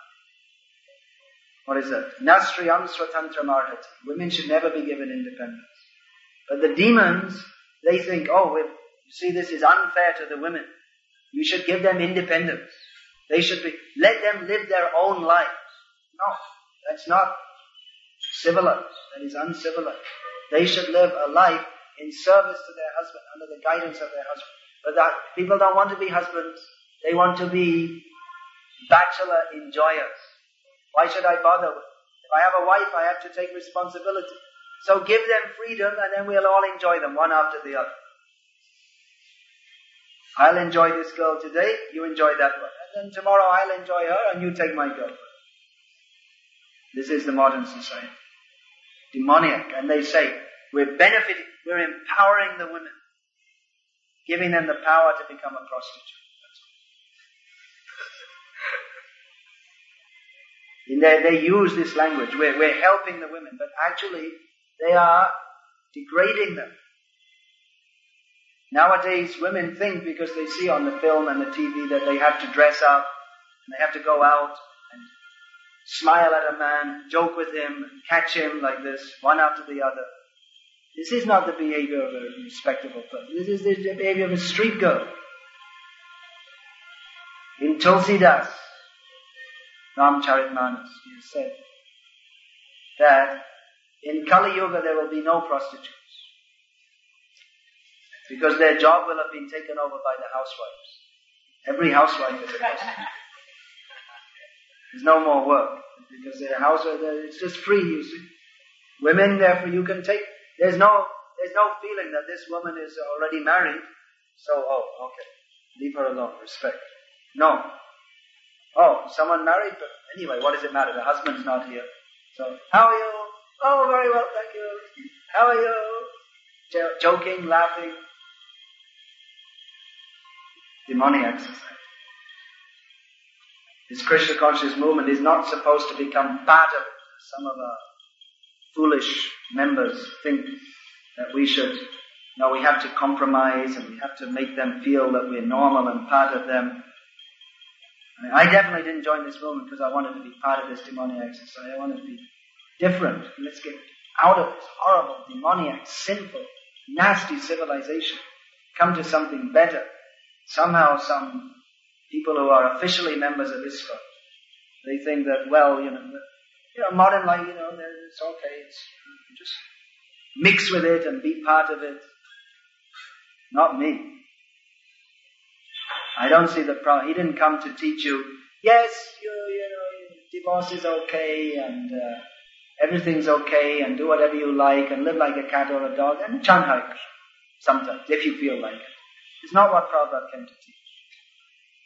[SPEAKER 2] what is that? Nastriyam swatantra marhati. Women should never be given independence. But the demons, they think, oh, you see, this is unfair to the women. You should give them independence. They should be, let them live their own lives. No, that's not civilized. That is uncivilized. They should live a life in service to their husband, under the guidance of their husband. But that people don't want to be husbands. They want to be bachelor enjoyers. Why should I bother with? If I have a wife, I have to take responsibility. So give them freedom and then we'll all enjoy them one after the other. I'll enjoy this girl today, you enjoy that one. And then tomorrow I'll enjoy her and you take my girl. This is the modern society demoniac. And they say, we're benefiting, we're empowering the women, giving them the power to become a prostitute. They, they use this language, we're, we're helping the women, but actually they are degrading them. Nowadays, women think because they see on the film and the TV that they have to dress up and they have to go out smile at a man, joke with him, catch him like this, one after the other. This is not the behavior of a respectable person. This is the behavior of a street girl. In Tulsidas, Ramcharitmanas, he said that in Kali Yuga there will be no prostitutes. Because their job will have been taken over by the housewives. Every housewife is a prostitute. There's no more work because their house, uh, it's just free. Women, therefore, you can take. There's no, there's no feeling that this woman is already married. So, oh, okay, leave her alone. Respect. No. Oh, someone married, but anyway, what does it matter? The husband's not here. So, how are you? Oh, very well, thank you. How are you? Jo- joking, laughing. Demonic exercise. This Krishna conscious movement is not supposed to become part of it. Some of our foolish members think that we should, no, we have to compromise and we have to make them feel that we're normal and part of them. I definitely didn't join this movement because I wanted to be part of this demoniac society. I wanted to be different. Let's get out of this horrible, demoniac, sinful, nasty civilization. Come to something better. Somehow some people who are officially members of ISKCON, they think that, well, you know, you know, modern life, you know, it's okay. It's, just mix with it and be part of it. Not me. I don't see the problem. He didn't come to teach you, yes, you, you know, divorce is okay and uh, everything's okay and do whatever you like and live like a cat or a dog and chant sometimes, if you feel like it. It's not what Prabhupada came to teach.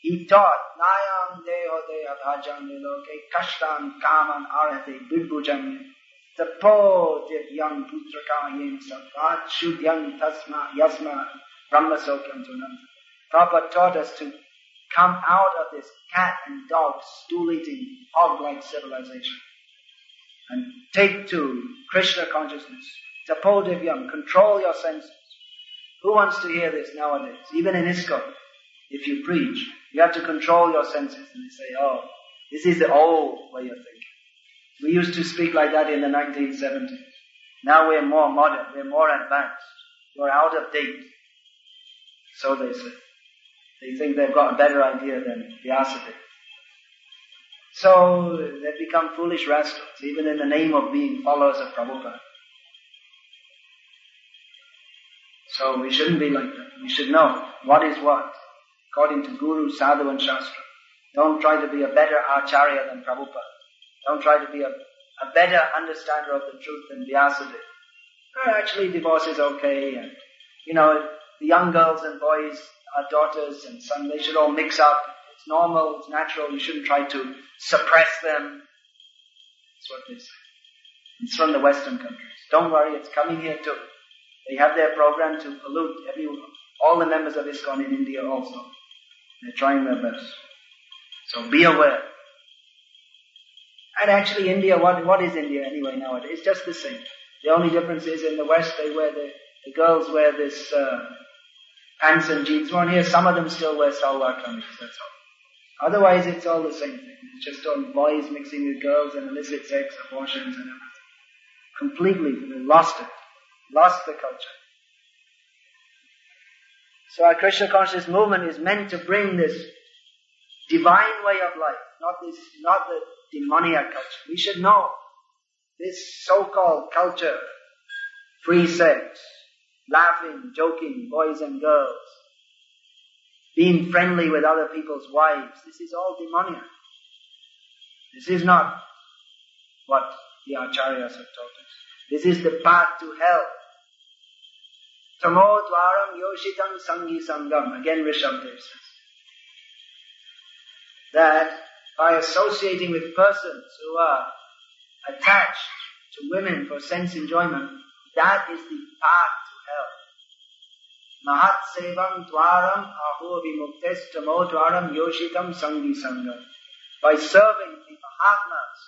[SPEAKER 2] He taught, Nayam deho deha bhajan niloke kashtan kaman arhate vidbhujan tapo divyam putraka yen savat shudyam tasma yasma brahma sokyam tunanta. Prabhupada taught us to come out of this cat and dog stool-eating, hog-like civilization and take to Krishna consciousness. Tapo divyam, control your senses. Who wants to hear this nowadays? Even in ISKCON, if you preach, you have to control your senses. And say, oh, this is the old way of thinking. We used to speak like that in the 1970s. Now we're more modern, we're more advanced, we're out of date. So they say. They think they've got a better idea than the Vyasadeva. So they become foolish rascals, even in the name of being followers of Prabhupada. So we shouldn't be like that. We should know what is what, according to Guru, Sadhu and Shastra. Don't try to be a better Acharya than Prabhupada. Don't try to be a, a better understander of the truth than Vyasadeva. Actually, divorce is okay, and you know, the young girls and boys, our daughters and sons, they should all mix up. It's normal, it's natural. You shouldn't try to suppress them. That's what they say. It's from the Western countries. Don't worry, it's coming here too. They have their program to pollute everyone, all the members of ISKCON in India also. They're trying their best. So be aware. And actually India, what, what is India anyway nowadays? It's just the same. The only difference is in the West they wear the, the girls wear this uh, pants and jeans. One here, some of them still wear salwar kameez, that's all. Otherwise it's all the same thing. It's just on boys mixing with girls and illicit sex, abortions and everything. Completely they lost it. Lost the culture. So our Krishna conscious movement is meant to bring this divine way of life, not this, not the demoniac culture. We should know this so-called culture, free sex, laughing, joking, boys and girls, being friendly with other people's wives, this is all demoniac. This is not what the acharyas have taught us. This is the path to hell. Tamo dvaram yoshitam sangi sangam. Again Rishabdev says. That by associating with persons who are attached to women for sense enjoyment, that is the path to hell. Mahat sevam dvaram aho vimuktes tamo dvaram yoshitam sangi sangam. By serving the Mahatmas,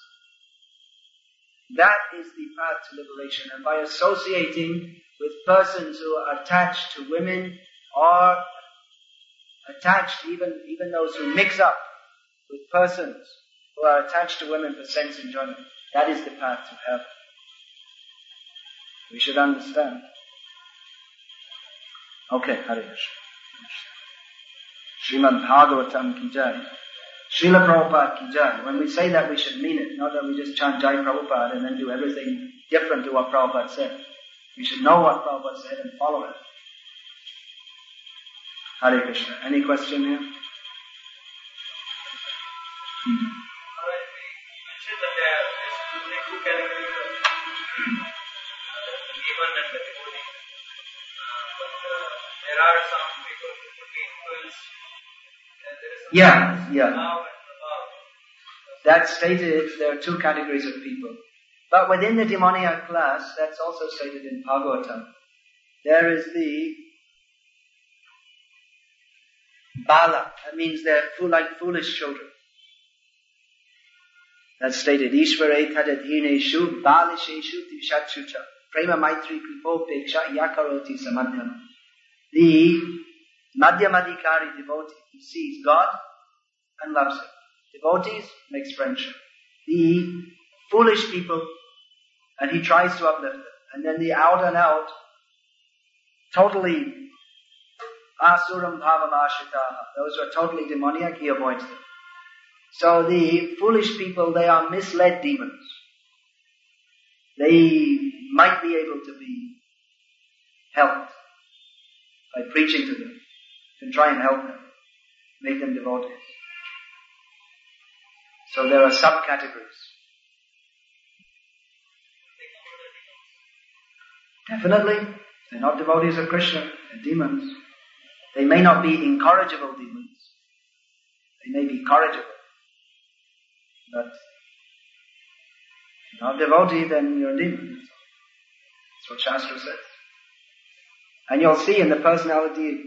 [SPEAKER 2] that is the path to liberation. And by associating with persons who are attached to women or attached even, even those who mix up with persons who are attached to women for sense enjoyment, that is the path to heaven. We should understand. Okay, Hare Krishna. Srimad Bhagavatam ki jai. Srila Prabhupada ki jai. When we say that, we should mean it. Not that we just chant Jai Prabhupada and then do everything different to what Prabhupada said. We should know what Prabhupada said and follow it. Hare Krishna. Any question here? Hmm.
[SPEAKER 3] two categories of demon and the devotee. Uh, but uh, there are some people who could be influenced. And there is some
[SPEAKER 2] Yeah, yeah.
[SPEAKER 3] Now and above.
[SPEAKER 2] That's stated, there are two categories of people. But within the demoniac class, that's also stated in Bhagavatam. There is the Bala. That means they're full, like foolish children. That's stated. Ishvare tadadhineshu balisheshu tishachucha. Prema maitri kripopeksha yakaroti samadhyam. The Madhyamadikari devotee, he sees God and loves him. Devotees makes friendship. The foolish people, and he tries to uplift them. And then the out and out, totally asuram bhavam ashitaha, those who are totally demoniac, he avoids them. So the foolish people, they are misled demons. They might be able to be helped by preaching to them. Can try and help them, make them devotees. So there are subcategories. Definitely, they're not devotees of Krishna, they're demons. They may not be incorrigible demons. They may be corrigible. But if you're not devotee, then you're a demon. That's what Shastra says. And you'll see in the personality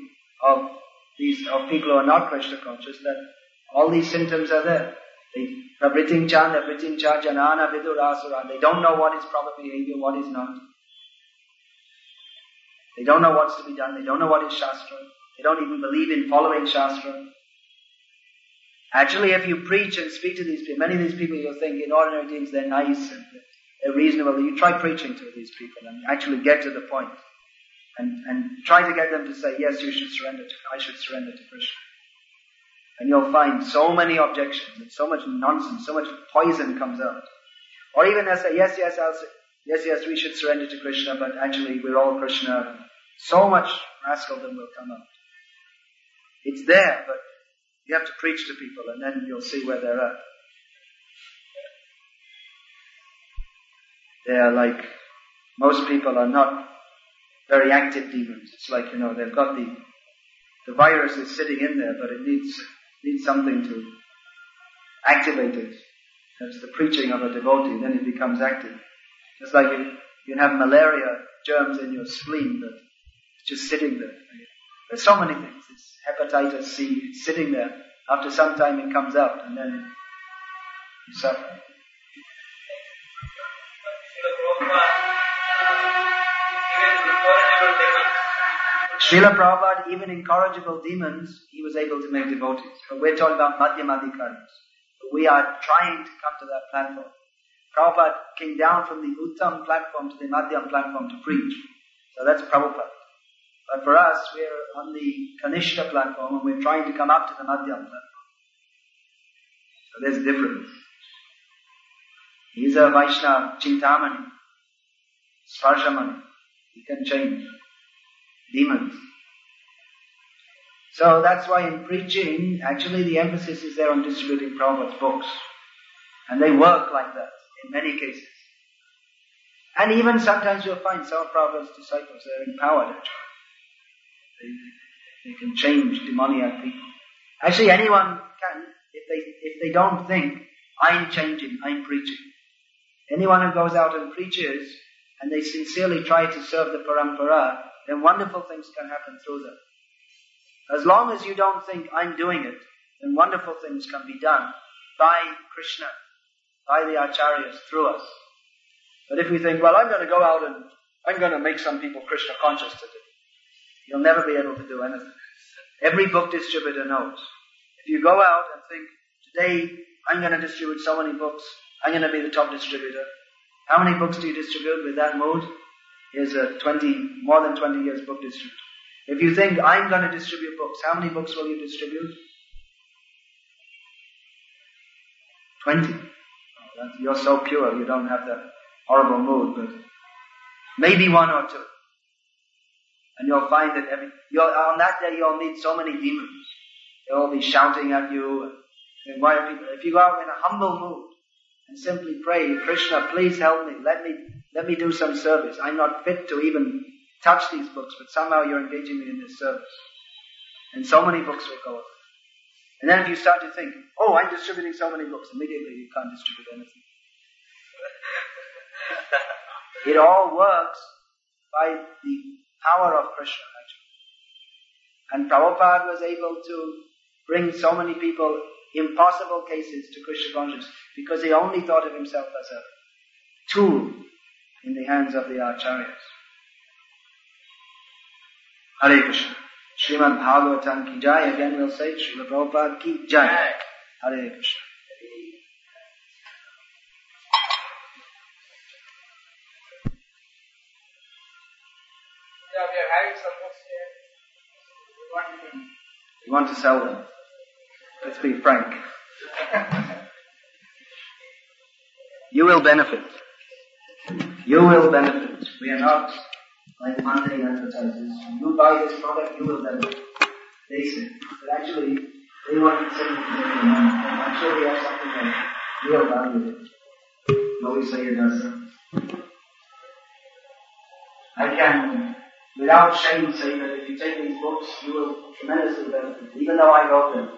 [SPEAKER 2] of these of people who are not Krishna conscious that all these symptoms are there. They Pravriting Chanda, Vriting Cha, Janana, Vidurasura. They don't know what is proper behavior, what is not. They don't know what's to be done. They don't know what is Shastra. They don't even believe in following Shastra. Actually, if you preach and speak to these people, many of these people you'll think in ordinary things they're nice and they're reasonable. You try preaching to these people and actually get to the point and, and try to get them to say, yes, you should surrender to, I should surrender to Krishna. And you'll find so many objections and so much nonsense, so much poison comes out. Or even they say, yes, yes, I'll yes, yes, we should surrender to Krishna, but actually we're all Krishna. So much rascaldom will come out. It's there, but you have to preach to people and then you'll see where they're at. They are like, most people are not very active demons. It's like, you know, they've got the, the virus is sitting in there, but it needs, needs something to activate it. That's the preaching of a devotee, then it becomes active. It's like you, you have malaria germs in your spleen, but just sitting there. There's so many things. It's hepatitis C, it's sitting there. After some time it comes out and then you suffer.
[SPEAKER 3] Srila Prabhupada, even incorrigible demons,
[SPEAKER 2] he was able to make devotees. But we're talking about Madhyamadikaris. But we are trying to come to that platform. Prabhupada came down from the Uttam platform to the Madhyam platform to preach. So that's Prabhupada. But for us, we're on the Kanishta platform and we're trying to come up to the Madhyam platform. So there's a difference. He's a Vaishnava, Chintamani, Sparshamani. He can change demons. So that's why in preaching, actually the emphasis is there on distributing Prabhupada's books. And they work like that in many cases. And even sometimes you'll find some of Prabhupada's disciples, they're empowered actually. They, can change demoniac people. Actually anyone can, if they, if they don't think, I'm changing, I'm preaching. Anyone who goes out and preaches, and they sincerely try to serve the parampara, then wonderful things can happen through them. As long as you don't think I'm doing it, then wonderful things can be done by Krishna, by the acharyas, through us. But if we think, well, I'm going to go out and I'm going to make some people Krishna conscious today, you'll never be able to do anything. Every book distributor knows. If you go out and think, today I'm going to distribute so many books, I'm going to be the top distributor. How many books do you distribute with that mood? Here's a 20, more than 20 years book distributor. If you think I'm going to distribute books, how many books will you distribute? 20. Oh, you're so pure, you don't have that horrible mood, but maybe one or two. And you'll find that every, on that day you'll meet so many demons. They'll be shouting at you. And why people, if you go out in a humble mood, and simply pray, Krishna, please help me. Let me, let me do some service. I'm not fit to even touch these books, but somehow you're engaging me in this service. And so many books will go up. And then if you start to think, oh, I'm distributing so many books, immediately you can't distribute anything. it all works by the power of Krishna, actually. And Prabhupada was able to bring so many people, impossible cases, to Krishna consciousness because he only thought of himself as a tool in the hands of the acharyas. Hare Krishna. Srimad Bhagavatam ki jai. Again we'll say Srila Prabhupada ki jai. Hare Krishna. You want to sell them? Let's be frank. You will benefit. You will benefit. We are not like mundane advertisers. You buy this product, you will benefit. They say. But actually, they want to everyone. I'm sure we have something that real value. Nobody say it does. I can, without shame, say that if you take these books, you will tremendously benefit. Even though I wrote them,